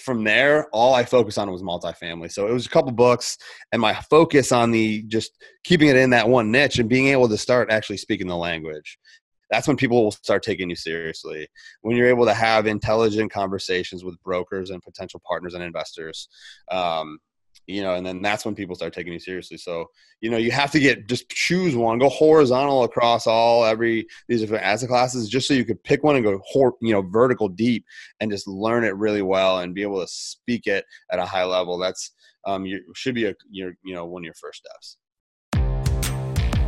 from there, all I focused on was multifamily. So it was a couple books, and my focus on the just keeping it in that one niche and being able to start actually speaking the language. That's when people will start taking you seriously. When you're able to have intelligent conversations with brokers and potential partners and investors, um, you know, and then that's when people start taking you seriously. So, you know, you have to get just choose one, go horizontal across all every these different asset classes, just so you could pick one and go, hor- you know, vertical deep and just learn it really well and be able to speak it at a high level. That's um, you should be a your you know one of your first steps.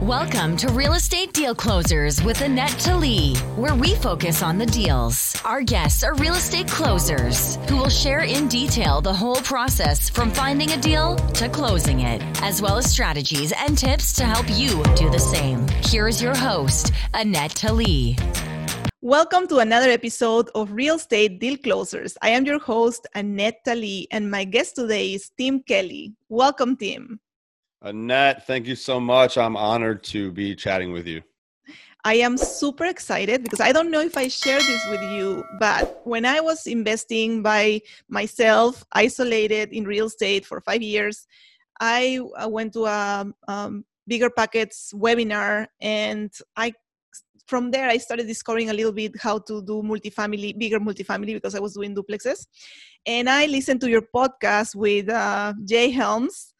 Welcome to Real Estate Deal Closers with Annette Talley, where we focus on the deals. Our guests are real estate closers who will share in detail the whole process from finding a deal to closing it, as well as strategies and tips to help you do the same. Here's your host, Annette Talley. Welcome to another episode of Real Estate Deal Closers. I am your host, Annette Talley, and my guest today is Tim Kelly. Welcome, Tim. Annette, thank you so much. I'm honored to be chatting with you. I am super excited because I don't know if I share this with you, but when I was investing by myself, isolated in real estate for five years, I went to a um, BiggerPockets webinar and I from there i started discovering a little bit how to do multifamily bigger multifamily because i was doing duplexes and i listened to your podcast with uh, jay helms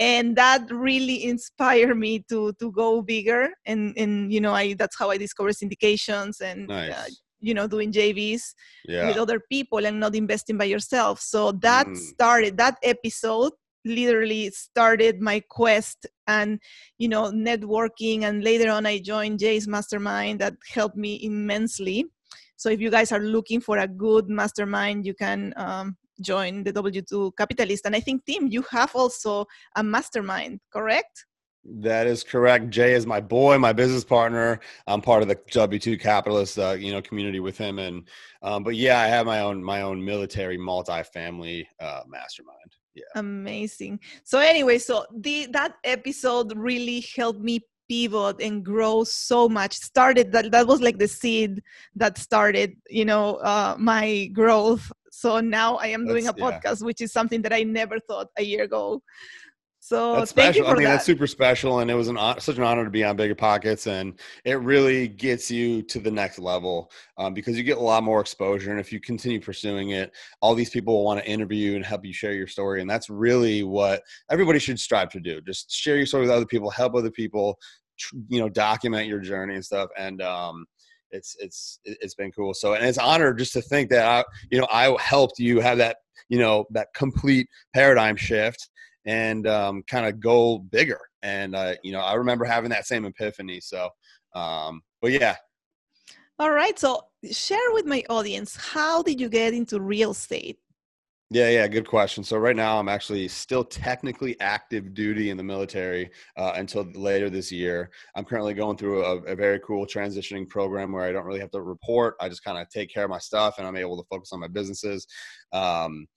and that really inspired me to to go bigger and and you know i that's how i discovered syndications and uh, nice. uh, you know doing jvs yeah. with other people and not investing by yourself so that mm. started that episode literally started my quest and you know networking and later on i joined jay's mastermind that helped me immensely so if you guys are looking for a good mastermind you can um, join the W2 Capitalist. And I think, Tim, you have also a mastermind, correct? That is correct. Jay is my boy, my business partner. I'm part of the W2 Capitalist, uh, you know, community with him. And, um, but yeah, I have my own, my own military multi-family uh, mastermind. Yeah. Amazing. So anyway, so the, that episode really helped me pivot and grow so much started that that was like the seed that started you know uh, my growth so now i am doing a podcast yeah. which is something that i never thought a year ago so that's special. I mean, that. that's super special, and it was an such an honor to be on Bigger Pockets, and it really gets you to the next level um, because you get a lot more exposure. And if you continue pursuing it, all these people will want to interview you and help you share your story, and that's really what everybody should strive to do. Just share your story with other people, help other people, you know, document your journey and stuff, and um, it's it's it's been cool. So and it's honored just to think that I you know I helped you have that you know that complete paradigm shift and um, kind of go bigger. And uh, you know I remember having that same epiphany. So, um, but yeah. All right. So share with my audience how did you get into real estate? Yeah, yeah, good question. So right now I'm actually still technically active duty in the military uh, until later this year. I'm currently going through a, a, very cool transitioning program where I don't really have to report. I just kind of take care of my stuff and I'm able to focus on my businesses. Um,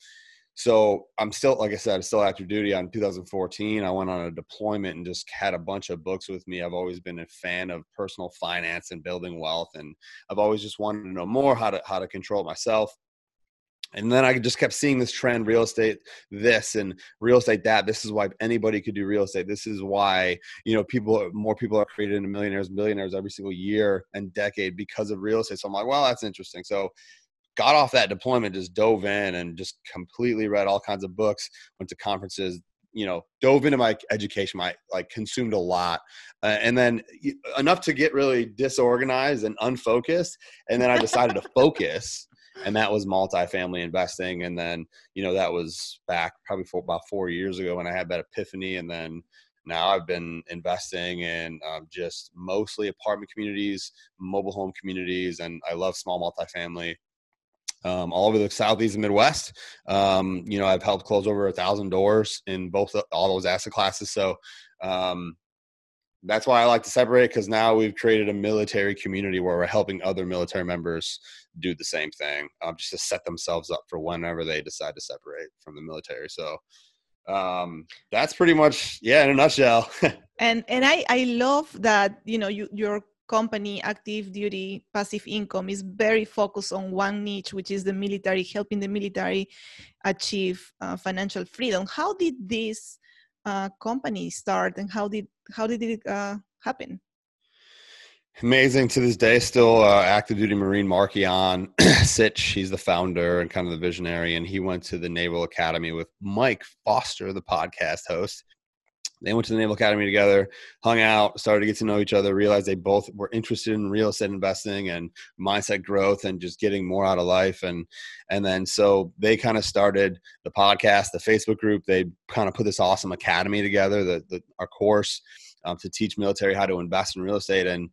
so I'm still, like I said, I'm still active duty. On 2014, I went on a deployment and just had a bunch of books with me. I've always been a fan of personal finance and building wealth, and I've always just wanted to know more how to how to control myself and then I just kept seeing this trend real estate this and real estate that. This is why anybody could do real estate. This is why, you know, people, more people are created into millionaires billionaires every single year and decade because of real estate. So I'm like, well, that's interesting. So got off that deployment, just dove in and just completely read all kinds of books, went to conferences, you know dove into my education my like consumed a lot uh, and then enough to get really disorganized and unfocused and then i decided to focus and that was multifamily investing. And then, you know, that was back probably for about four years ago when I had that epiphany. And then now I've been investing in um, just mostly apartment communities, mobile home communities, and I love small multifamily. Um, all over the southeast and Midwest. Um, you know, I've helped close over a thousand doors in both all those asset classes. So, um, that's why I like to separate because now we've created a military community where we're helping other military members do the same thing, um, just to set themselves up for whenever they decide to separate from the military. So um, that's pretty much yeah, in a nutshell. and and I I love that you know you you're company, Active Duty Passive Income, is very focused on one niche, which is the military, helping the military achieve uh, financial freedom. How did this uh, company start, and how did how did it uh, happen? Amazing to this day, still uh, active duty Marine Markian Sich. He's the founder and kind of the visionary, and he went to the Naval Academy with Mike Foster, the podcast host. They went to the Naval Academy together, hung out, started to get to know each other, realized they both were interested in real estate investing and mindset growth and just getting more out of life. And and then so they kind of started the podcast, the Facebook group. They kind of put this awesome academy together, the, the our course um, to teach military how to invest in real estate. And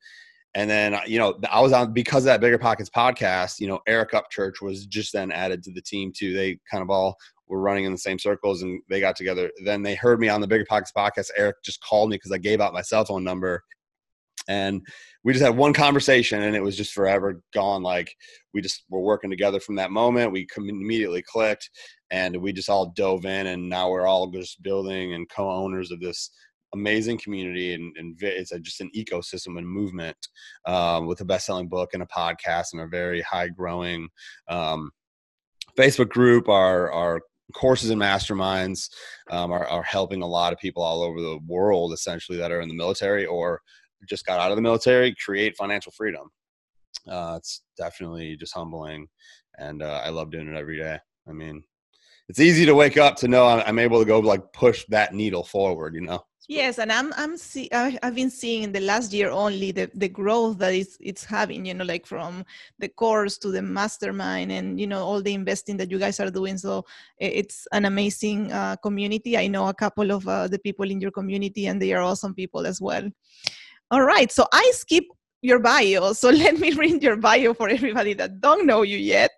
and then, you know, I was on because of that Bigger Pockets podcast. You know, Eric Upchurch was just then added to the team too. They kind of all were running in the same circles and they got together. Then they heard me on the Bigger Pockets podcast. Eric just called me because I gave out my cell phone number. And we just had one conversation and it was just forever gone. Like we just were working together from that moment. We immediately clicked and we just all dove in and now we're all just building and co-owners of this amazing community and, and it's a, just an ecosystem and movement um, with a best-selling book and a podcast and a very high growing um, facebook group our, our courses and masterminds um, are, are helping a lot of people all over the world essentially that are in the military or just got out of the military create financial freedom. Uh, it's definitely just humbling and uh, i love doing it every day. I mean it's easy to wake up to know I'm, I'm able to go like push that needle forward you know Yes, and I'm I'm see I've been seeing in the last year only the the growth that it's it's having. You know, like from the course to the mastermind, and you know all the investing that you guys are doing. So it's an amazing uh, community. I know a couple of uh, the people in your community, and they are awesome people as well. All right, so I skip your bio. So let me read your bio for everybody that don't know you yet.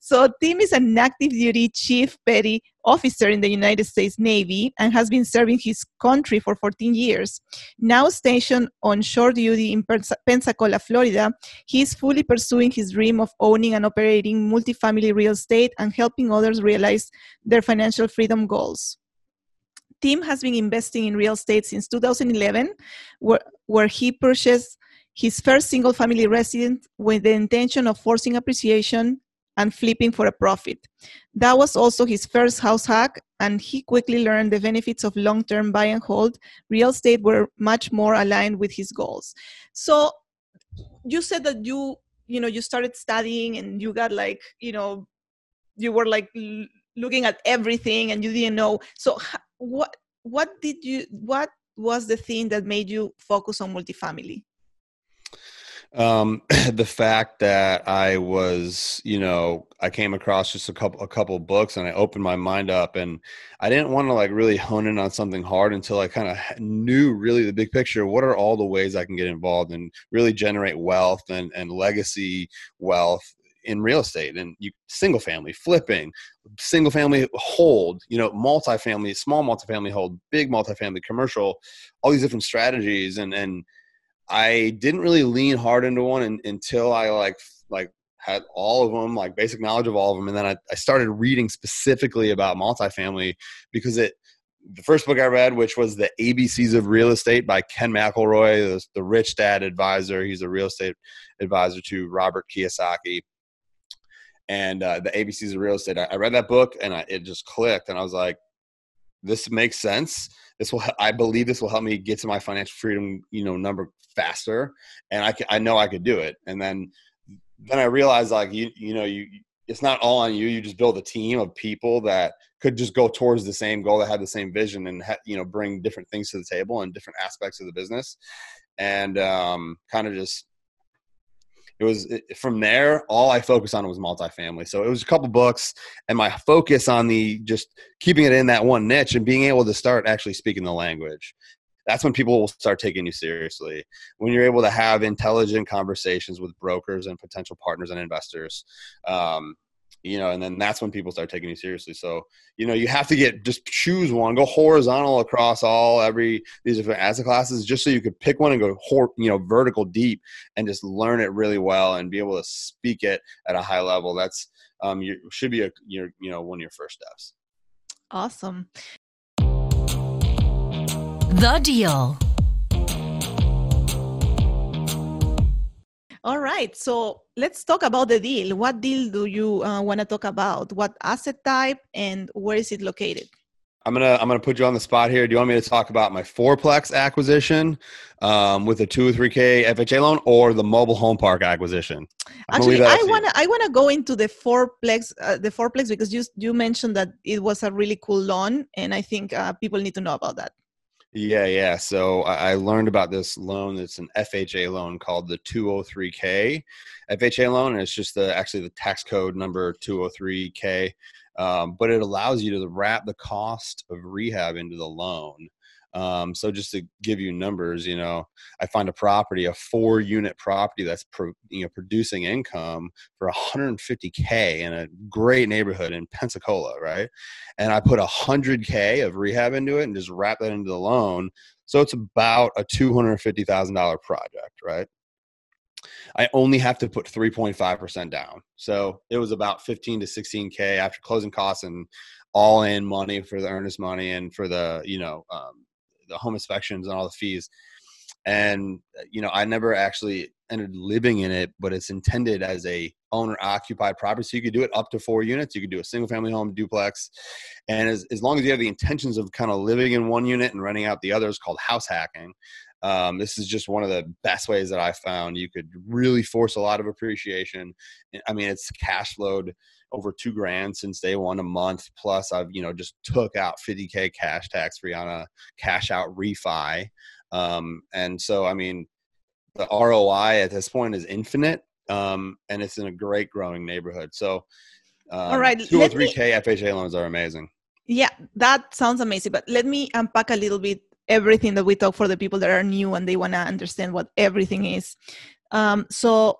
So Tim is an active duty chief petty officer in the United States Navy and has been serving his country for 14 years. Now stationed on shore duty in Pensacola, Florida, he is fully pursuing his dream of owning and operating multifamily real estate and helping others realize their financial freedom goals. Tim has been investing in real estate since 2011, where, where he purchased his first single family residence with the intention of forcing appreciation and flipping for a profit. That was also his first house hack, and he quickly learned the benefits of long term buy and hold. Real estate were much more aligned with his goals. So, you said that you you know you started studying and you got like you know you were like l- looking at everything and you didn't know so what what did you what was the thing that made you focus on multifamily um, the fact that I was, you know, I came across just a couple a couple books and I opened my mind up and I didn't want to like really hone in on something hard until I kind of knew really the big picture. What are all the ways I can get involved and really generate wealth and and legacy wealth in real estate and you single family flipping single family hold you know multifamily small multifamily hold big multifamily commercial all these different strategies and and I didn't really lean hard into one in, until I like like had all of them, like basic knowledge of all of them, and then I, I started reading specifically about multifamily because it. The first book I read, which was the ABCs of Real Estate by Ken McElroy, the, the rich dad advisor. He's a real estate advisor to Robert Kiyosaki and uh, the ABCs of real estate. I, I read that book and I, it just clicked, and I was like, "This makes sense. This will. I believe this will help me get to my financial freedom, you know, number faster and I, I know I could do it. And then, then I realized like, you, you know, you, it's not all on you. You just build a team of people that could just go towards the same goal, that had the same vision and, ha- you know, bring different things to the table and different aspects of the business. And um, kind of just, it was it, from there all i focused on was multifamily so it was a couple books and my focus on the just keeping it in that one niche and being able to start actually speaking the language that's when people will start taking you seriously. When you're able to have intelligent conversations with brokers and potential partners and investors, um, you know, and then that's when people start taking you seriously. So, you know, you have to get just choose one, go horizontal across all every these different asset classes, just so you could pick one and go, hor- you know, vertical deep and just learn it really well and be able to speak it at a high level. That's um, you should be a your you know one of your first steps. Awesome. The Deal. All right. So let's talk about the deal. What deal do you uh, want to talk about? What asset type and where is it located? I'm gonna I'm gonna put you on the spot here. Do you want me to talk about my fourplex acquisition um, with a two or three K FHA loan, or the mobile home park acquisition? I'm Actually, I wanna I wanna go into the fourplex uh, the fourplex because you you mentioned that it was a really cool loan, and I think uh, people need to know about that. Yeah, yeah. So I learned about this loan. It's an FHA loan called the 203K FHA loan, and it's just the actually the tax code number 203K. Um, but it allows you to wrap the cost of rehab into the loan. Um, so just to give you numbers, you know, I find a property, a four unit property that's pro, you know producing income for 150k in a great neighborhood in Pensacola, right? And I put 100k of rehab into it and just wrap that into the loan. So it's about a $250,000 project, right? I only have to put 3.5% down. So it was about 15 to 16K after closing costs and all in money for the earnest money and for the, you know, um, the home inspections and all the fees. And you know, I never actually ended living in it, but it's intended as a owner occupied property. So you could do it up to four units. You could do a single family home duplex. And as, as long as you have the intentions of kind of living in one unit and renting out the others called house hacking, um, this is just one of the best ways that I found you could really force a lot of appreciation. I mean, it's cash flowed over two grand since day one a month. Plus, I've you know just took out 50k cash tax free on a cash out refi, um, and so I mean the ROI at this point is infinite, um, and it's in a great growing neighborhood. So, um, all right, two or three k FHA loans are amazing. Yeah, that sounds amazing. But let me unpack a little bit everything that we talk for the people that are new and they want to understand what everything is. Um, so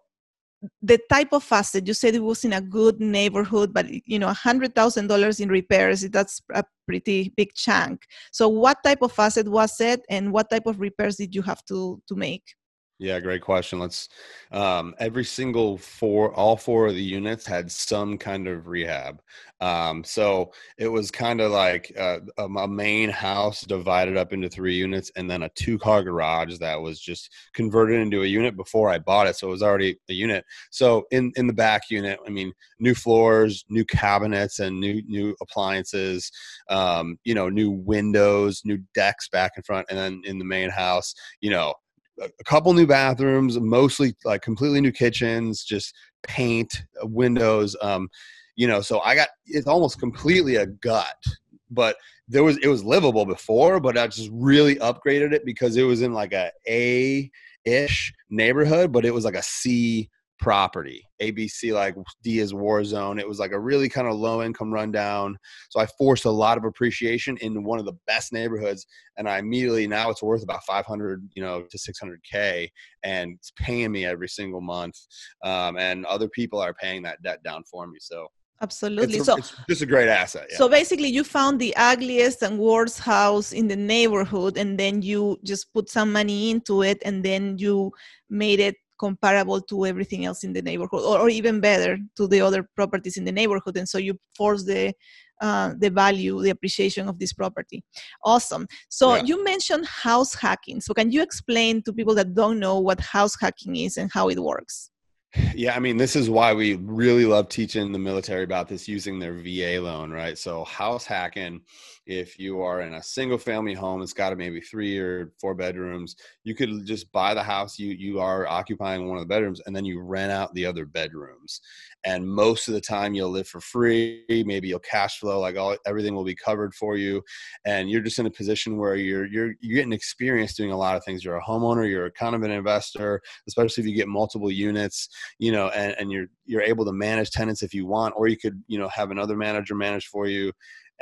the type of asset you said it was in a good neighborhood but you know a hundred thousand dollars in repairs that's a pretty big chunk. So what type of asset was it and what type of repairs did you have to to make yeah, great question. Let's um, every single four, all four of the units had some kind of rehab. Um, so it was kind of like uh, a, a, main house divided up into three units, and then a two-car garage that was just converted into a unit before I bought it. So it was already a unit. So in in the back unit, I mean, new floors, new cabinets, and new new appliances. Um, you know, new windows, new decks back in front, and then in the main house, you know, a couple new bathrooms, mostly like completely new kitchens, just paint, uh, windows. Um, you know, so I got it's almost completely a gut, but there was it was livable before, but I just really upgraded it because it was in like a A ish neighborhood, but it was like a C property. ABC like D is war zone. It was like a really kind of low income rundown. So I forced a lot of appreciation in one of the best neighborhoods, and I immediately now it's worth about 500, you know, to 600k, and it's paying me every single month. Um, and other people are paying that debt down for me. So absolutely it's so it's just a great asset yeah. so basically you found the ugliest and worst house in the neighborhood and then you just put some money into it and then you made it comparable to everything else in the neighborhood or, or even better to the other properties in the neighborhood and so you force the uh, the value the appreciation of this property awesome so yeah. you mentioned house hacking so can you explain to people that don't know what house hacking is and how it works yeah, I mean, this is why we really love teaching the military about this using their VA loan, right? So, house hacking, if you are in a single family home, it's got maybe three or four bedrooms. You could just buy the house you you are occupying one of the bedrooms, and then you rent out the other bedrooms. And most of the time, you'll live for free. Maybe you'll cash flow, like all everything will be covered for you, and you're just in a position where you're you're you're getting experience doing a lot of things. You're a homeowner, you're kind of an investor, especially if you get multiple units you know, and, and you're you're able to manage tenants if you want, or you could, you know, have another manager manage for you.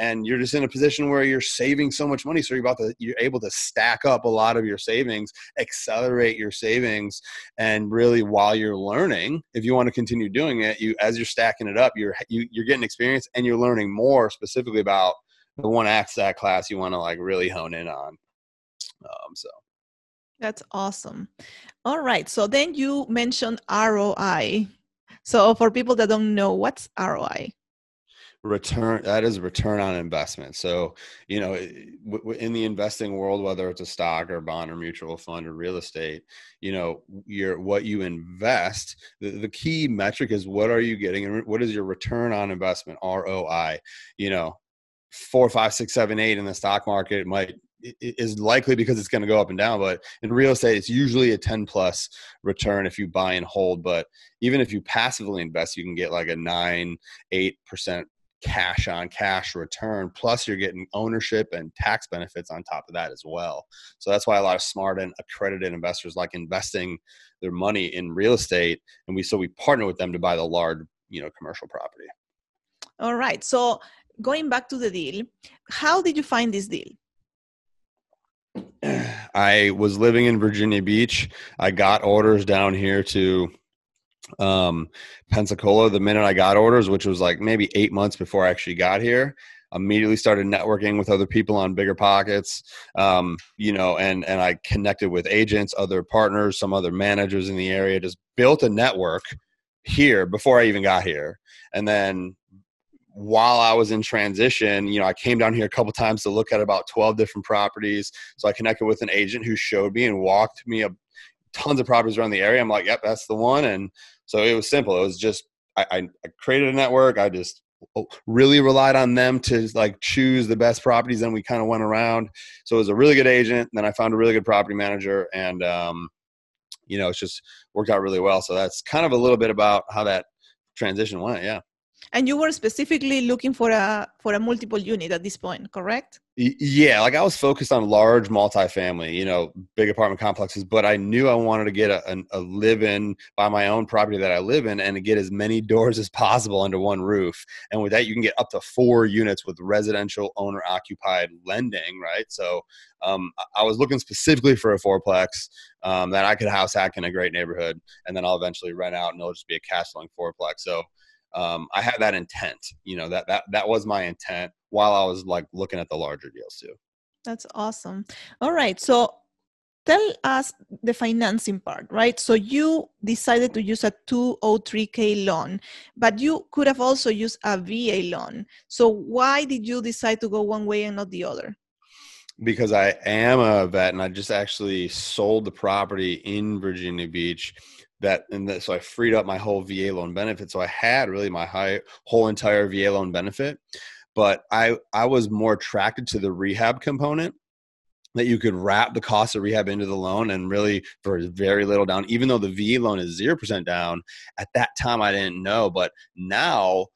And you're just in a position where you're saving so much money. So you're about to you're able to stack up a lot of your savings, accelerate your savings, and really while you're learning, if you want to continue doing it, you as you're stacking it up, you're you, you're getting experience and you're learning more specifically about the one asset class you want to like really hone in on. Um, so that's awesome. All right. So then you mentioned ROI. So for people that don't know, what's ROI? Return that is return on investment. So you know in the investing world whether it's a stock or bond or mutual fund or real estate you know your what you invest the, the key metric is what are you getting and what is your return on investment roi you know four five six seven eight in the stock market might is likely because it's going to go up and down but in real estate it's usually a 10 plus return if you buy and hold but even if you passively invest you can get like a 9 8% cash on cash return plus you're getting ownership and tax benefits on top of that as well. So that's why a lot of smart and accredited investors like investing their money in real estate and we so we partner with them to buy the large you know commercial property. All right so going back to the deal how did you find this deal? I was living in Virginia Beach. I got orders down here to um, Pensacola the minute I got orders, which was like maybe eight months before I actually got here. Immediately started networking with other people on bigger pockets, um, you know, and and I connected with agents, other partners, some other managers in the area. Just built a network here before I even got here, and then while I was in transition, you know, I came down here a couple times to look at about 12 different properties. So I connected with an agent who showed me and walked me up tons of properties around the area. I'm like, yep, that's the one. And so it was simple. It was just, I, I, created a network. I just really relied on them to like choose the best properties. Then we kind of went around. So it was a really good agent. Then I found a really good property manager and, um, you know, it's just worked out really well. So that's kind of a little bit about how that transition went. Yeah. And you were specifically looking for a for a multiple unit at this point, correct? Yeah, like I was focused on large multifamily, you know, big apartment complexes, but I knew I wanted to get a, a live in by my own property that I live in and get as many doors as possible under one roof. And with that, you can get up to four units with residential owner occupied lending, right? So um, I was looking specifically for a fourplex um, that I could house hack in a great neighborhood, and then I'll eventually rent out and it'll just be a cash flowing fourplex. So um, I had that intent. You know that that that was my intent while I was like looking at the larger deals too. That's awesome. All right, so tell us the financing part, right? So you decided to use a 203k loan, but you could have also used a VA loan. So why did you decide to go one way and not the other? Because I am a vet and I just actually sold the property in Virginia Beach that and that, so I freed up my whole VA loan benefit. So I had really my high whole entire VA loan benefit, but I I was more attracted to the rehab component that you could wrap the cost of rehab into the loan and really for very little down even though the VA loan is 0% down at that time I didn't know but now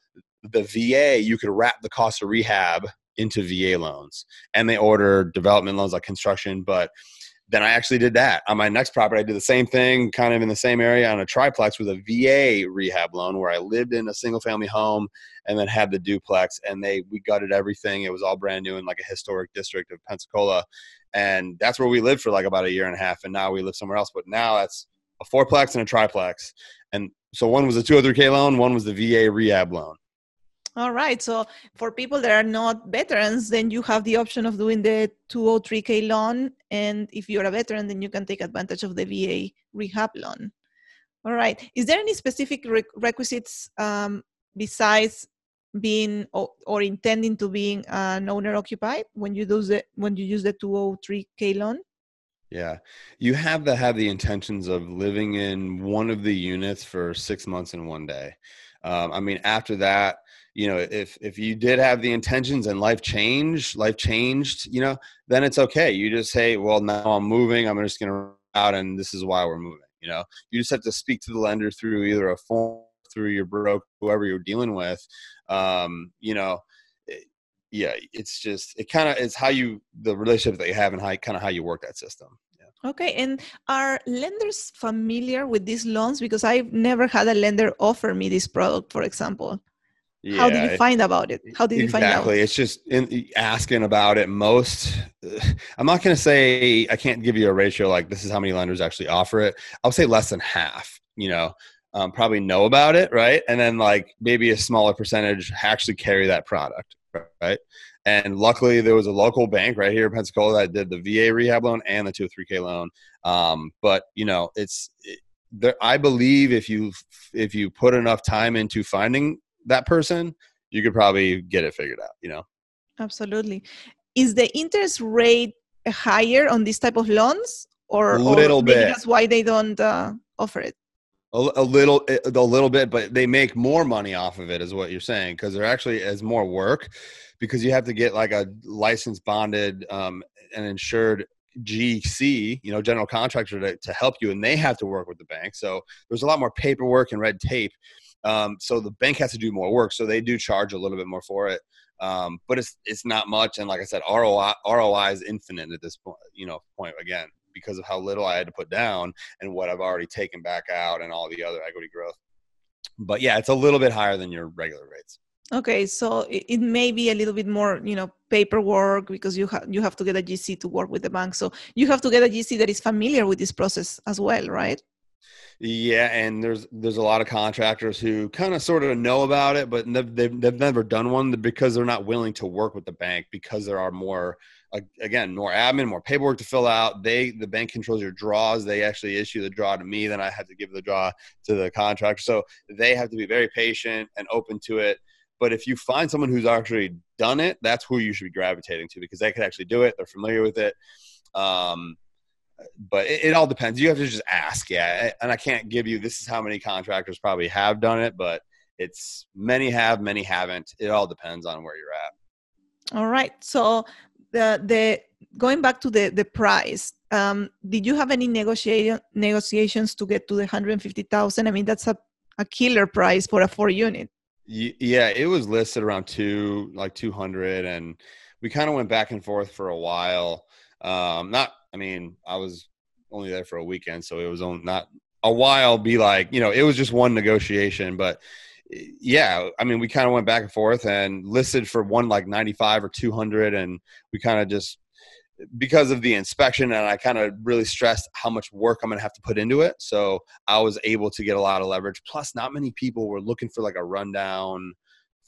the VA you could wrap the cost of rehab into VA loans and they order development loans like construction but then I actually did that on my next property. I did the same thing, kind of in the same area on a triplex with a VA rehab loan where I lived in a single family home and then had the duplex. And they we gutted everything. It was all brand new in like a historic district of Pensacola, and that's where we lived for like about a year and a half. And now we live somewhere else. But now that's a fourplex and a triplex. And so one was a 203k loan, one was the VA rehab loan. All right. So for people that are not veterans, then you have the option of doing the 203k loan. And if you're a veteran, then you can take advantage of the VA rehab loan. All right. Is there any specific requisites um, besides being or, or, intending to being an owner occupied when you do the when you use the 203k loan? Yeah, you have to have the intentions of living in one of the units for six months and one day. Um, I mean, after that, you know if if you did have the intentions and life changed life changed you know then it's okay you just say well now i'm moving i'm just going to out and this is why we're moving you know you just have to speak to the lender through either a phone through your broker whoever you're dealing with um you know it, eh, yeah it's just it kind of is how you the relationship that you have and how kind of how you work that system Okay, and are lenders familiar with these loans? Because I've never had a lender offer me this product, for example. Yeah, how did you find about it? How did you exactly. find out? Exactly. it's just in, asking about it most i'm not going to say i can't give you a ratio like this is how many lenders actually offer it. I'll say less than half you know um, probably know about it right? And then like maybe a smaller percentage actually carry that product right? And luckily there was a local bank right here in pensacola that did the va rehab loan and the 203k loan. Um, but you know it's it, there, i believe if you if you put enough time into finding that person, you could probably get it figured out. You know. Absolutely. Is the interest rate higher on this type of loans, or a little or bit? That's why they don't uh, offer it. A, a little, a little bit, but they make more money off of it, is what you're saying, because there actually is more work, because you have to get like a licensed, bonded, um, and insured GC, you know, general contractor to, to help you, and they have to work with the bank. So there's a lot more paperwork and red tape. Um, so the bank has to do more work. So they do charge a little bit more for it. Um, but it's it's not much. And like I said, ROI ROI is infinite at this point. You know, point again because of how little I had to put down and what I've already taken back out and all the other equity growth. But yeah, it's a little bit higher than your regular rates. Okay, so it, may be a little bit more, you know, paperwork because you have you have to get a GC to work with the bank. So you have to get a GC that is familiar with this process as well, right? Yeah, and there's there's a lot of contractors who kind of sort of know about it, but they've, they've, they've never done one because they're not willing to work with the bank because there are more again more admin, more paperwork to fill out. They the bank controls your draws. They actually issue the draw to me, then I have to give the draw to the contractor. So they have to be very patient and open to it. But if you find someone who's actually done it, that's who you should be gravitating to because they can actually do it. They're familiar with it. Um, but it, it, all depends. You have to just ask, yeah. And I can't give you this is how many contractors probably have done it, but it's many have, many haven't. It all depends on where you're at. All right. So the the going back to the the price, um, did you have any negotiation negotiations to get to the 150,000? I mean, that's a a killer price for a four unit. Yeah, it was listed around two, like 200, and we kind of went back and forth for a while. Um, not I mean, I was only there for a weekend, so it was on not a while. Be like, you know, it was just one negotiation, but yeah, I mean, we kind of went back and forth and listed for one like 95 or 200, and we kind of just because of the inspection and I kind of really stressed how much work I'm going to have to put into it. So I was able to get a lot of leverage. Plus, not many people were looking for like a rundown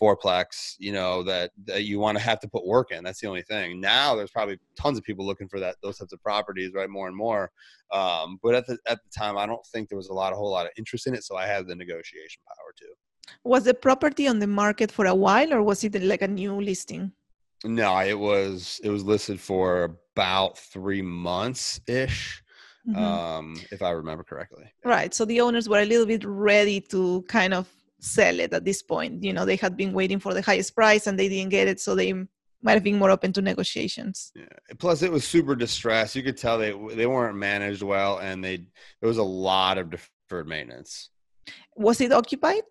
fourplex, you know, that, that you want to have to put work in. That's the only thing. Now there's probably tons of people looking for that those types of properties, right? More and more. Um, but at the at the time, I don't think there was a lot, a whole lot of interest in it. So I had the negotiation power too. Was the property on the market for a while, or was it like a new listing? No, it was it was listed for about three months ish. Mm-hmm. Um, if I remember correctly. Right. So the owners were a little bit ready to kind of sell it at this point. You know, they had been waiting for the highest price and they didn't get it, so they might have been more open to negotiations. Yeah. Plus, it was super distressed. You could tell they they weren't managed well, and they there was a lot of deferred maintenance. Was it occupied?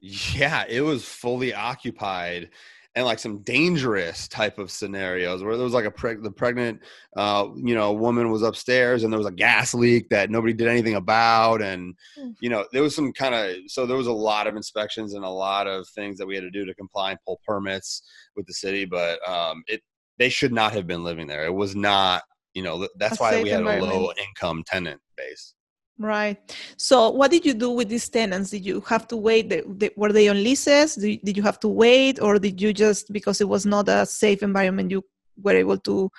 Yeah, it was fully occupied and like some dangerous type of scenarios where there was like a preg- the pregnant uh, you know woman was upstairs and there was a gas leak that nobody did anything about and hmm. you know there was some kind of so there was a lot of inspections and a lot of things that we had to do to comply and pull permits with the city but um, it they should not have been living there. It was not you know that's a why we had a low income tenant base Right. So, what did you do with these tenants? Did you have to wait? Were they on leases? Did, did you have to wait, or did you just because it was not a safe environment, you were able to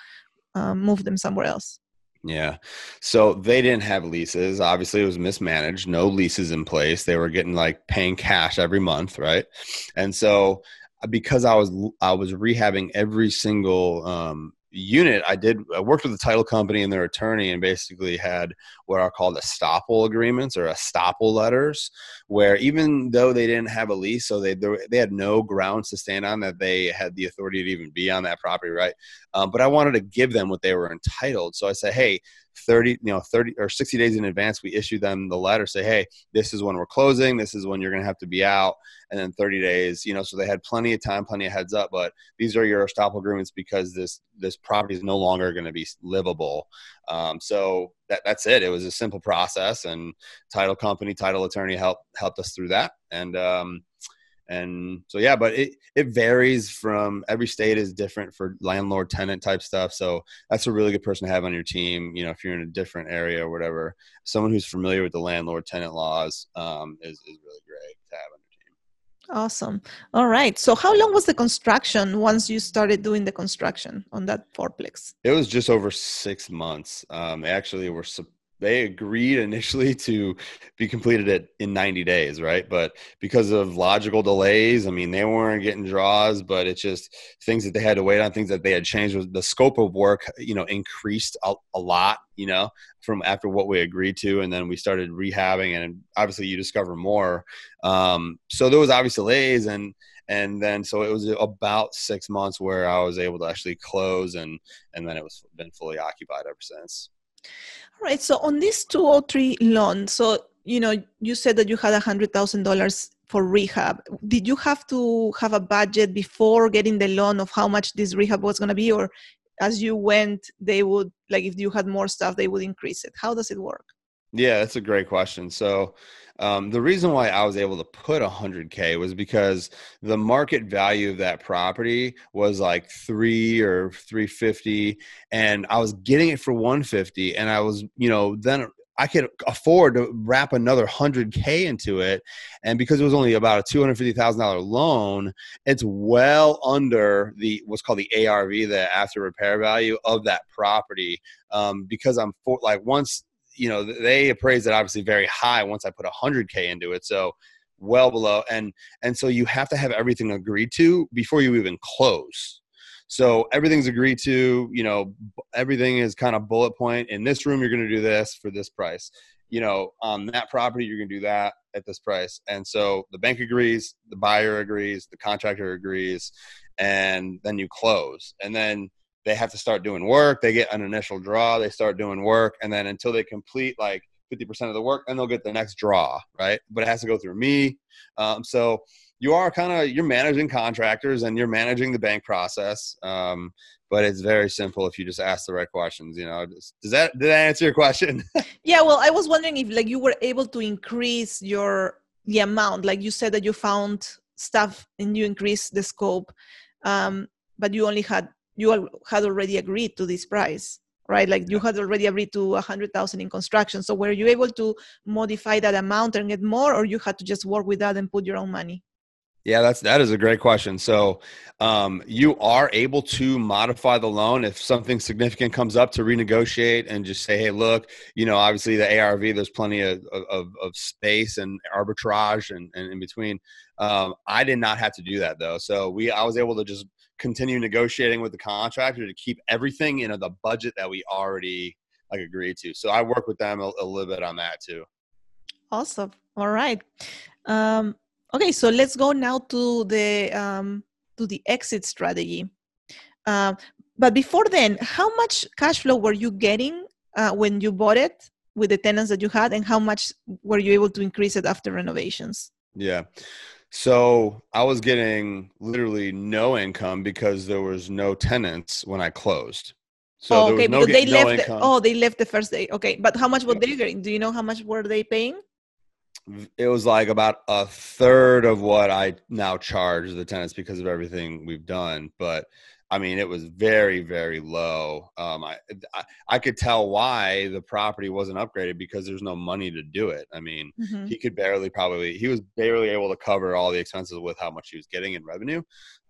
um, move them somewhere else? Yeah. So they didn't have leases. Obviously, it was mismanaged. No leases in place. They were getting like paying cash every month, right? And so because I was I was rehabbing every single um, unit i did i worked with the title company and their attorney and basically had what are called estoppel agreements or estoppel letters where even though they didn't have a lease so they they had no grounds to stand on that they had the authority to even be on that property right um, but i wanted to give them what they were entitled. So i said hey 30 you know 30 or 60 days in advance we issue them the letter say hey this is when we're closing this is when you're going to have to be out and then 30 days you know so they had plenty of time plenty of heads up but these are estoppel agreements because this this property is no longer going to be livable. Um, so that, that's it. It was a simple process and title company title attorney helped helped us through that and um, and so yeah but it it varies from every state is different for landlord tenant type stuff. So that's a really good person to have on your team you know if you're in a different area or whatever. Someone who's familiar with the landlord tenant laws um, is, is really great to have on your team. Awesome. All right. So how long was the construction once you started doing the construction on that fourplex? It was just over six months. Um, actually we're they agreed initially to be completed it in 90 days, right? But because of logical delays, I mean, they weren't getting draws, but it's just things that they had to wait on, things that they had changed. The scope of work, you know, increased a, a lot, you know, from after what we agreed to, and then we started rehabbing, and obviously you discover more. Um, so there was obvious delays, and and then so it was about six months where I was able to actually close, and and then it was been fully occupied ever since. All right. So on this 203 loan, so you know, you said that you had a hundred thousand dollars for rehab. Did you have to have a budget before getting the loan of how much this rehab was going to be, or as you went, they would like if you had more stuff, they would increase it? How does it work? Yeah, that's a great question. So, um, the reason why I was able to put 100K was because the market value of that property was like three or 350, and I was getting it for 150, and I was, you know, then I could afford to wrap another 100K into it. And because it was only about a $250,000 loan, it's well under the what's called the ARV, the after repair value of that property. Um, because I'm for, like, once you know they appraised it obviously very high once I put 100k into it. So well below and and so you have to have everything agreed to before you even close. So everything's agreed to you know everything is kind of bullet point. In this room you're going to do this for this price. You know on that property you're going to do that at this price. And so the bank agrees the buyer agrees the contractor agrees and then you close. And then they have to start doing work. They get an initial draw, they start doing work, and then until they complete like 50% of the work, and they'll get the next draw, right? But it has to go through me. Um, so you are kind of you're managing contractors and you're managing the bank process. Um, but it's very simple if you just ask the right questions. You know, does that did that answer your question? yeah. Well, I was wondering if like you were able to increase your the amount, like you said that you found stuff and you increased the scope, um, but you only had you had already agreed to this price right? Like you had already agreed to a hundred thousand in construction. So were you able to modify that amount and get more or you had to just work with that and put your own money? Yeah that's that is a great question. So um, you are able to modify the loan if something significant comes up to renegotiate and just say hey look you know obviously the arv there's plenty of, of, of space and arbitrage and, and in between. Um, i did not have to do that though. So we i was able to just continue negotiating with the contractor to keep everything in the budget that we already like agreed to. So I work with them a, a little bit on that too. Awesome. All right. Um, okay, so let's go now to the um, to the exit strategy. Uh, but before then, how much cash flow were you getting uh, when you bought it with the tenants that you had, and how much were you able to increase it after renovations? Yeah. So I was getting literally no income because there was no tenants when I closed. So oh, okay, no, they no left. The, oh, they left the first day. Okay, but how much were they getting? Do you know how much were they paying? It was like about a third of what I now charge the tenants because of everything we've done. But I mean, it was very, very low. Um, I, I, I could tell why the property wasn't upgraded because there's no money to do it. I mean, mm-hmm. he could barely probably he was barely able to cover all the expenses with how much he was getting in revenue.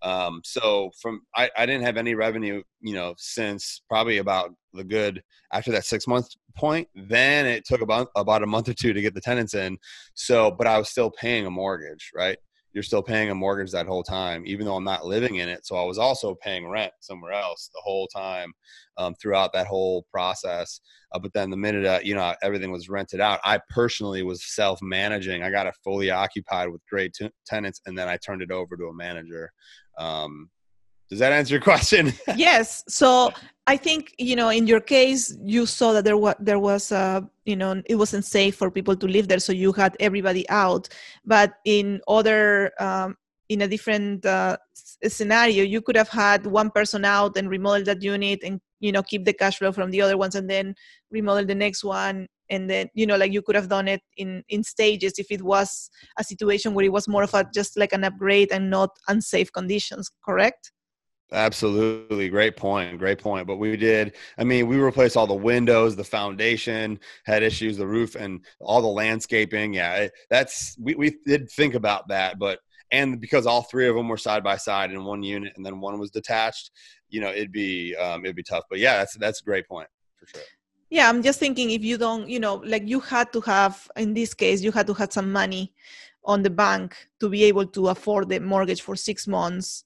Um, so from I, I didn't have any revenue, you know, since probably about the good after that six month point. Then it took about about a month or two to get the tenants in. So, but I was still paying a mortgage, right? You're still paying a mortgage that whole time, even though I'm not living in it. So I was also paying rent somewhere else the whole time um, throughout that whole process. Uh, but then the minute uh, you know everything was rented out, I personally was self managing. I got it fully occupied with great t- tenants, and then I turned it over to a manager. Um, does that answer your question? yes. So I think you know, in your case, you saw that there was there was a you know it wasn't safe for people to live there, so you had everybody out. But in other um, in a different uh, scenario, you could have had one person out and remodel that unit, and you know keep the cash flow from the other ones, and then remodel the next one, and then you know like you could have done it in in stages if it was a situation where it was more of a just like an upgrade and not unsafe conditions. Correct? Absolutely. Great point. Great point. But we did, I mean, we replaced all the windows, the foundation had issues, the roof, and all the landscaping. Yeah, that's, we, we did think about that. But, and because all three of them were side by side in one unit and then one was detached, you know, it'd be, um, it'd be tough. But yeah, that's, that's a great point for sure. yeah i'm just thinking if you don't you know like you had to have in this case you had to have some money on the bank to be able to afford the mortgage for six months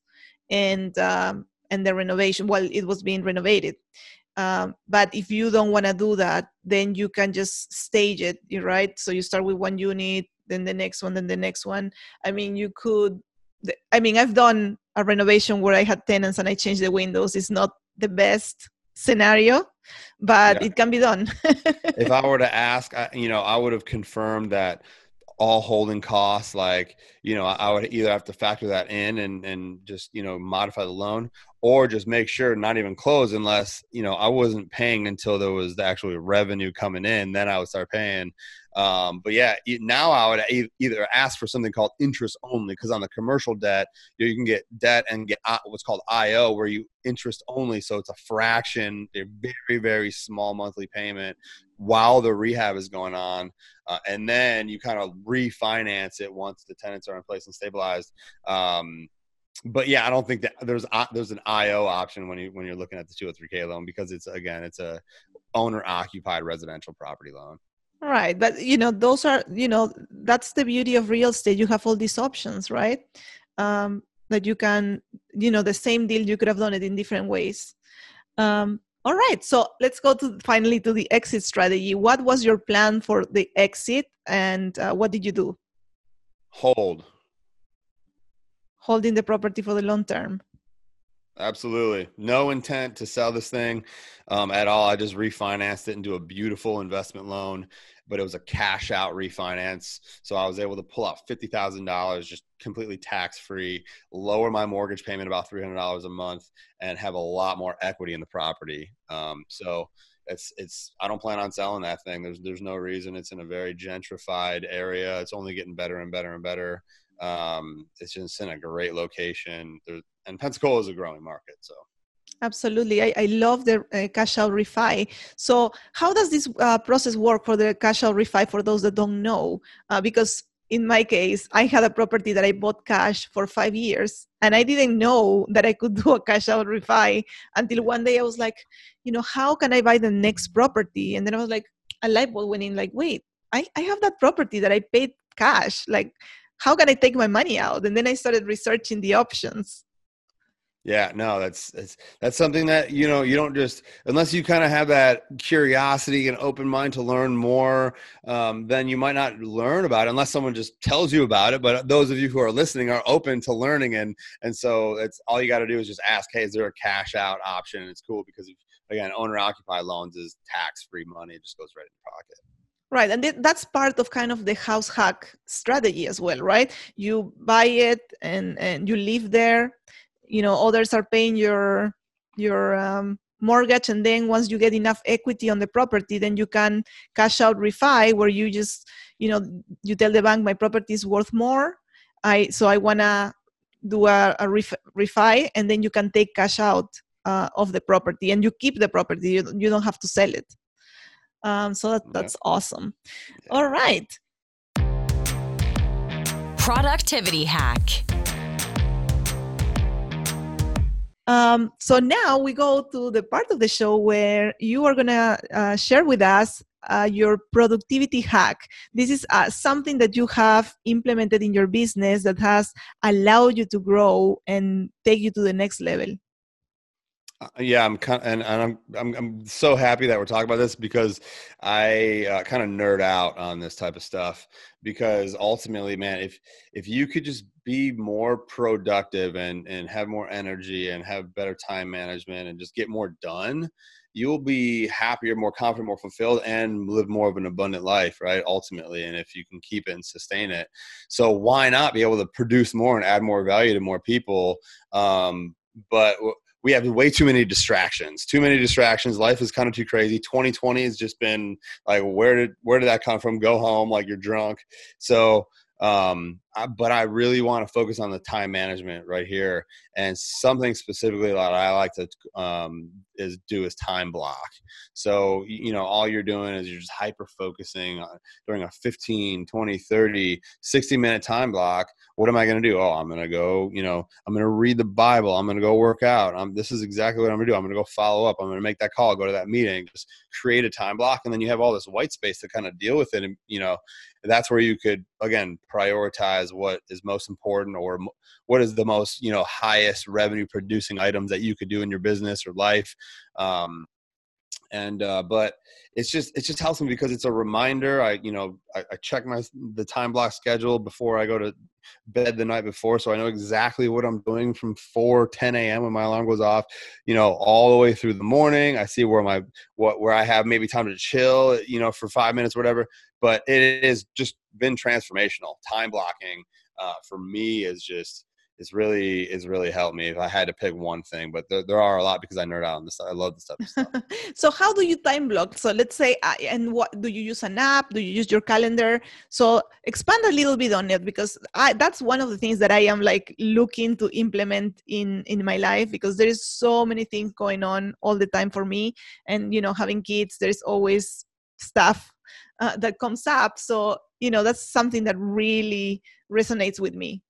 and um, and the renovation well it was being renovated. Um, but if you don't want to do that then you can just stage it right? So you start with one unit then the next one then the next one. I mean you could i mean i've done a renovation where i had tenants and i changed the windows. It's not the best scenario but yeah. it can be done. If i were to ask you know i would have confirmed that all holding costs like you know i would either have to factor that in and and just you know modify the loan or just make sure not even close unless you know i wasn't paying until there was the actual revenue coming in then i would start paying um, but yeah, now I would either ask for something called interest only because on the commercial debt, you can get debt and get what's called IO where you interest only. So it's a fraction, a very, very small monthly payment while the rehab is going on. Uh, and then you kind of refinance it once the tenants are in place and stabilized. Um, but yeah, I don't think that there's there's an IO option when you when you're looking at the 203k loan because it's again it's a owner occupied residential property loan. Right. But, you know, those are, you know, that's the beauty of real estate. You have all these options, right? Um, that you can, you know, the same deal, you could have done it in different ways. Um, all right. So let's go to finally to the exit strategy. What was your plan for the exit and uh, what did you do? Hold. Holding the property for the long term. Absolutely. No intent to sell this thing um, at all. I just refinanced it into a beautiful investment loan, but it was a cash out refinance. So I was able to pull out $50,000 just completely tax free, lower my mortgage payment about $300 a month, and have a lot more equity in the property. Um, so it's, it's, I don't plan on selling that thing. There's, there's no reason. It's in a very gentrified area. It's only getting better and better and better. Um, it's just in a great location. There, and Pensacola is a growing market. So absolutely i, I love the uh, cash out refi so how does this uh, process work for the cash out refi for those that don't know uh, because in my case i had a property that i bought cash for five years and i didn't know that i could do a cash out refi until one day i was like you know how can i buy the next property and then i was like a light bulb went in like wait I, I have that property that i paid cash like how can i take my money out and then i started researching the options yeah, no, that's that's that's something that you know you don't just unless you kind of have that curiosity and open mind to learn more, um, then you might not learn about it unless someone just tells you about it. But those of you who are listening are open to learning, and and so it's all you got to do is just ask, hey, is there a cash out option? And it's cool because again, owner occupied loans is tax free money; it just goes right in your pocket. Right, and th- that's part of kind of the house hack strategy as well, right? You buy it and and you live there you know others are paying your your um, mortgage and then once you get enough equity on the property then you can cash out refi where you just you know you tell the bank my property is worth more. I so i want to do a, a refi and then you can take cash out uh, of the property and you keep the property. You, you don't have to sell it um, so that, that's yeah. awesome yeah. all right productivity hack Um, so now we go to the part of the show where you are going to uh, share with us uh, your productivity hack. This is uh, something that you have implemented in your business that has allowed you to grow and take you to the next level. Uh, yeah, I'm kind of, and, and, I'm, I'm I'm so happy that we're talking about this because I uh, kind of nerd out on this type of stuff because ultimately, man, if if you could just be more productive and and have more energy and have better time management and just get more done, you'll be happier, more confident, more fulfilled, and live more of an abundant life, right? Ultimately, and if you can keep it and sustain it, so why not be able to produce more and add more value to more people? Um, but we have way too many distractions too many distractions. Life is kind of too crazy. 2020 has just been like where did where did that come from? Go home like you're drunk. So um, I, but I really want to focus on the time management right here, and something specifically that I like to um, is do is time block. So you know, all you're doing is you're just hyper focusing during a 15, 20, 30, 60 minute time block. What am I going to do? Oh, I'm going to go. You know, I'm going to read the Bible. I'm going to go work out. I'm, this is exactly what I'm going to do. I'm going to go follow up. I'm going to make that call. Go to that meeting. Just create a time block, and then you have all this white space to kind of deal with it. And you know, that's where you could again prioritize what is most important or what is the most you know highest revenue producing items that you could do in your business or life. Um, and uh, but it's just it just helps me because it's a reminder. I you know I, I, check my the time block schedule before i go to bed the night before so i know exactly what i'm doing from 4 10 a.m when my alarm goes off you know all the way through the morning. I see where my what where i have maybe time to chill you know for five minutes whatever but it has just been transformational time blocking uh, for me is just is really is really helped me if I had to pick one thing. But there, there are a lot because I nerd out on this. I love this stuff. so how do you time block? So let's say, uh, and what do you use an app? Do you use your calendar? So expand a little bit on it because I, that's one of the things that I am like looking to implement in in my life because there is so many things going on all the time for me, and you know, having kids, there's always stuff uh, that comes up. So you know, that's something that really resonates with me.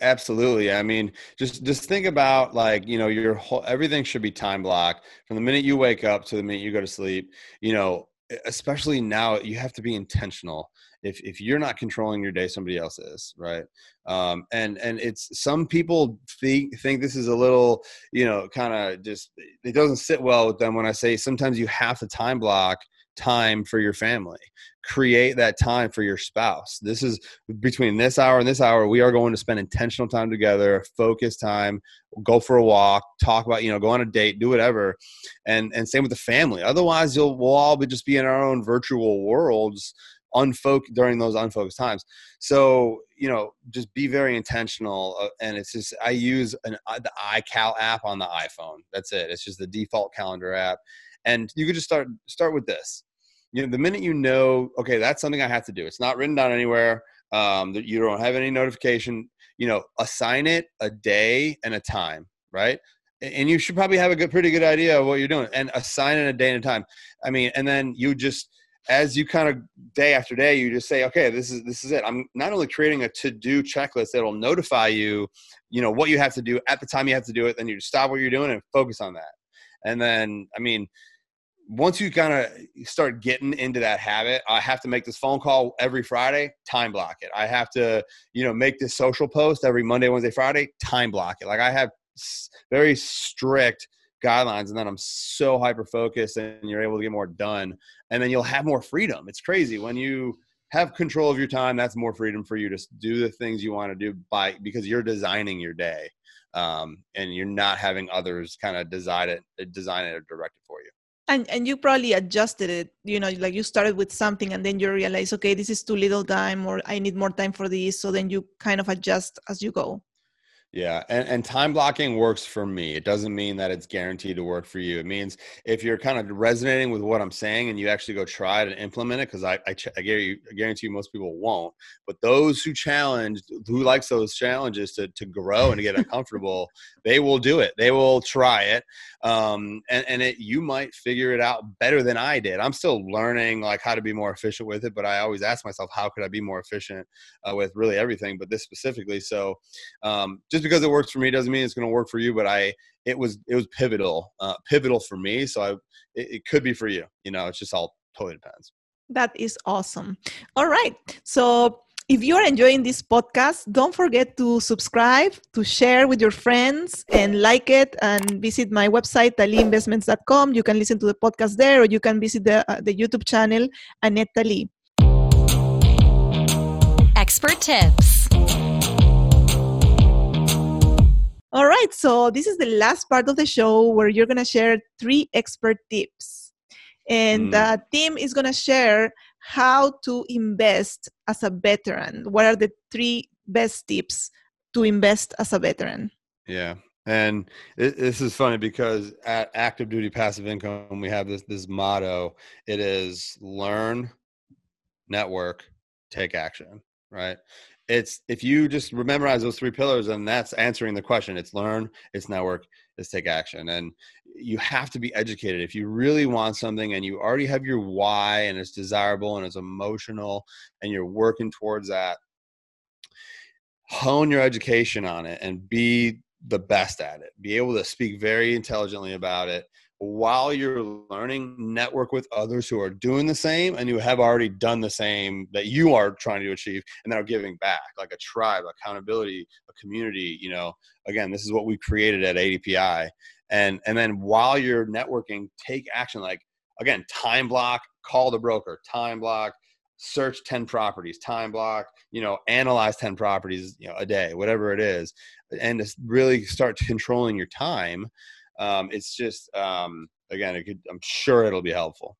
Absolutely. I mean, just just think about like you know your whole everything should be time blocked from the minute you wake up to the minute you go to sleep. You know, especially now you have to be intentional. If if you're not controlling your day, somebody else is, right? Um, and and it's some people think think this is a little you know kind of just it doesn't sit well with them when I say sometimes you have to time block time for your family. Create that time for your spouse. This is between this hour and this hour we are going to spend intentional time together focus time go for a walk talk about you know go on a date do whatever. And and same with the family. Otherwise you'll we'll all be just be in our own virtual worlds unfocused during those unfocused times. So you know just be very intentional uh, and it's just i use an uh, the ical app on the iphone. That's it. It's just the default calendar app and you could just start start with this. You know the minute you know okay that's something i have to do. It's not written down anywhere um, that you don't have any notification. You know assign it a day and a time right? And you should probably have a good pretty good idea of what you're doing and assign it a day and a time. I mean and then you just as you kind of day after day you just say okay this is this is it. I'm not only creating a to-do checklist that'll notify you you know what you have to do at the time you have to do it then you stop what you're doing and focus on that. And then i mean once you kind of start getting into that habit, I have to make this phone call every Friday, time block it. I have to, you know, make this social post every Monday, Wednesday, Friday, time block it. Like I have very strict guidelines and then I'm so hyper focused and you're able to get more done and then you'll have more freedom. It's crazy when you have control of your time, that's more freedom for you to do the things you want to do by because you're designing your day. Um, and you're not having others kind of design it, design it or direct it for you and and you probably adjusted it you know like you started with something and then you realize okay this is too little time or i need more time for this. So then you kind of adjust as you go yeah, and, and time blocking works for me. It doesn't mean that it's guaranteed to work for you. It means if you're kind of resonating with what I'm saying and you actually go try it and implement it, because I, I, I, guarantee you, most people won't. But those who challenge, who likes those challenges to, to grow and to get uncomfortable, they will do it. They will try it. Um, and and it, you might figure it out better than I did. I'm still learning like how to be more efficient with it, but I always ask myself, how could I be more efficient uh, with really everything, but this specifically. So um, just because it works for me doesn't mean it's going to work for you. But I, it was it was pivotal, uh, pivotal for me. So I, it, it could be for you. You know, it's just all totally depends. That is awesome. All right, so if you are enjoying this podcast, don't forget to subscribe, to share with your friends, and like it. And visit my website, talleyinvestments.com. You can listen to the podcast there, or you can visit the, uh, the YouTube channel, Annette Talley. Expert tips. All right, so this is the last part of the show where you're going to share three expert tips. And mm. the team is going to share how to invest as a veteran. What are the three best tips to invest as a veteran? Yeah. And it, this is funny because at Active Duty Passive Income, we have this this motto. It is learn, network, take action right it's if you just memorize those three pillars and that's answering the question. It's learn it's network it's take action. And you have to be educated. If you really want something and you already have your why and it's desirable and it's emotional and you're working towards that hone your education on it and be the best at it. Be able to speak very intelligently about it while you're learning, network with others who are doing the same and who have already done the same that you are trying to achieve and that are giving back, like a tribe, accountability, a community. You know, again, this is what we created at ADPI. And and then while you're networking, take action. Like again, time block, call the broker, time block, search 10 properties, time block, you know, analyze 10 properties, you know, a day, whatever it is, and to really start controlling your time um, it's just um, again, could, I'm sure it'll be helpful.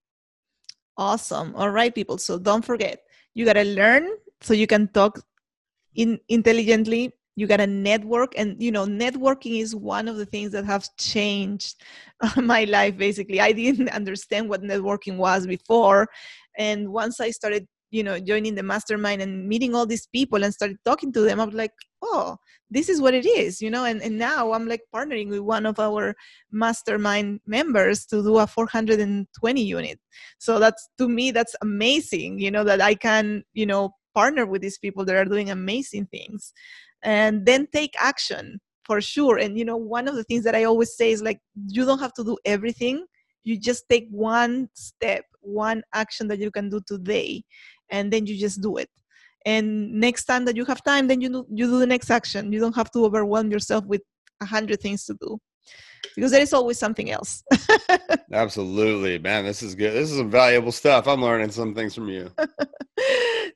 Awesome. All right, people. So don't forget, you gotta learn so you can talk in intelligently. You gotta network, and you know, networking is one of the things that have changed my life. Basically, I didn't understand what networking was before, and once I started you know joining the mastermind and meeting all these people and started talking to them i'm like oh this is what it is you know and, and now i'm like partnering with one of our mastermind members to do a 420 unit. So that's to me that's amazing you know that i can you know partner with these people that are doing amazing things and then take action for sure. And you know one of the things that i always say is like you don't have to do everything. You just take one step one action that you can do today and then you just do it. And next time that you have time then you do, you do the next action. You don't have to overwhelm yourself with a hundred things to do because there is always something else absolutely man this is good this is some valuable stuff i'm learning some things from you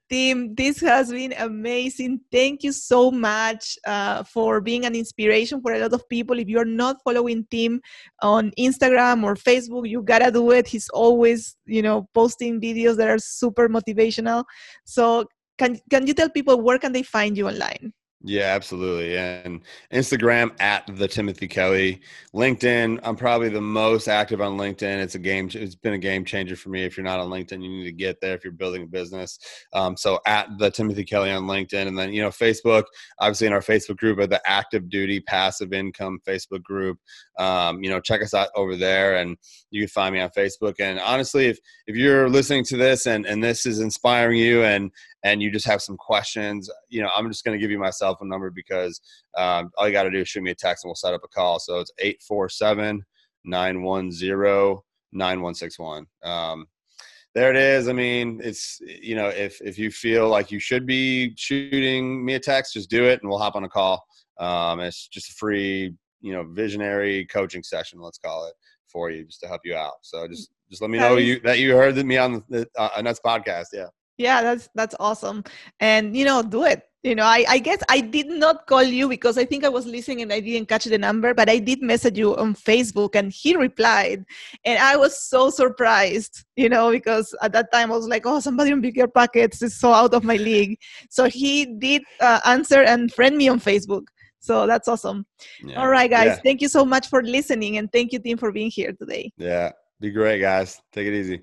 Tim, this has been amazing. Thank you so much uh, for being an inspiration for a lot of people. If you're not following Tim on Instagram or Facebook, you gotta do it. He's always, you know, posting videos that are super motivational. So, can can you tell people where can they find you online? Yeah, absolutely. And Instagram at the Timothy Kelly. LinkedIn, I'm probably the most active on LinkedIn. It's a game. It's been a game changer for me. If you're not on LinkedIn, you need to get there if you're building a business. Um, so at the Timothy Kelly on LinkedIn, and then you know Facebook. Obviously, in our Facebook group, at the Active Duty Passive Income Facebook group. Um, you know, check us out over there, and you can find me on Facebook. And honestly, if if you're listening to this and and this is inspiring you, and and you just have some questions, you know, I'm just going to give you my cell phone number because um, all you got to do is shoot me a text and we'll set up a call. So it's 847 910 9161. Um, there it is. I mean, it's, you know, if, if you feel like you should be shooting me a text, just do it and we'll hop on a call. Um, it's just a free, you know, visionary coaching session, let's call it for you just to help you out. So just, just let me know you that you heard me on the uh, Nuts podcast. Yeah yeah that's that's awesome. And you know do it. You know I, I guess i did not call you because i think i was listening and i didn't catch the number but i did message you on facebook and he replied. And i was so surprised you know because at that time i was like oh somebody on bigger pockets is so out of my league. So he did uh, answer and friend me on facebook. So that's awesome. Yeah. all right guys. Yeah. thank you so much for listening and thank you Tim for being here today. Yeah. Be great guys. Take it easy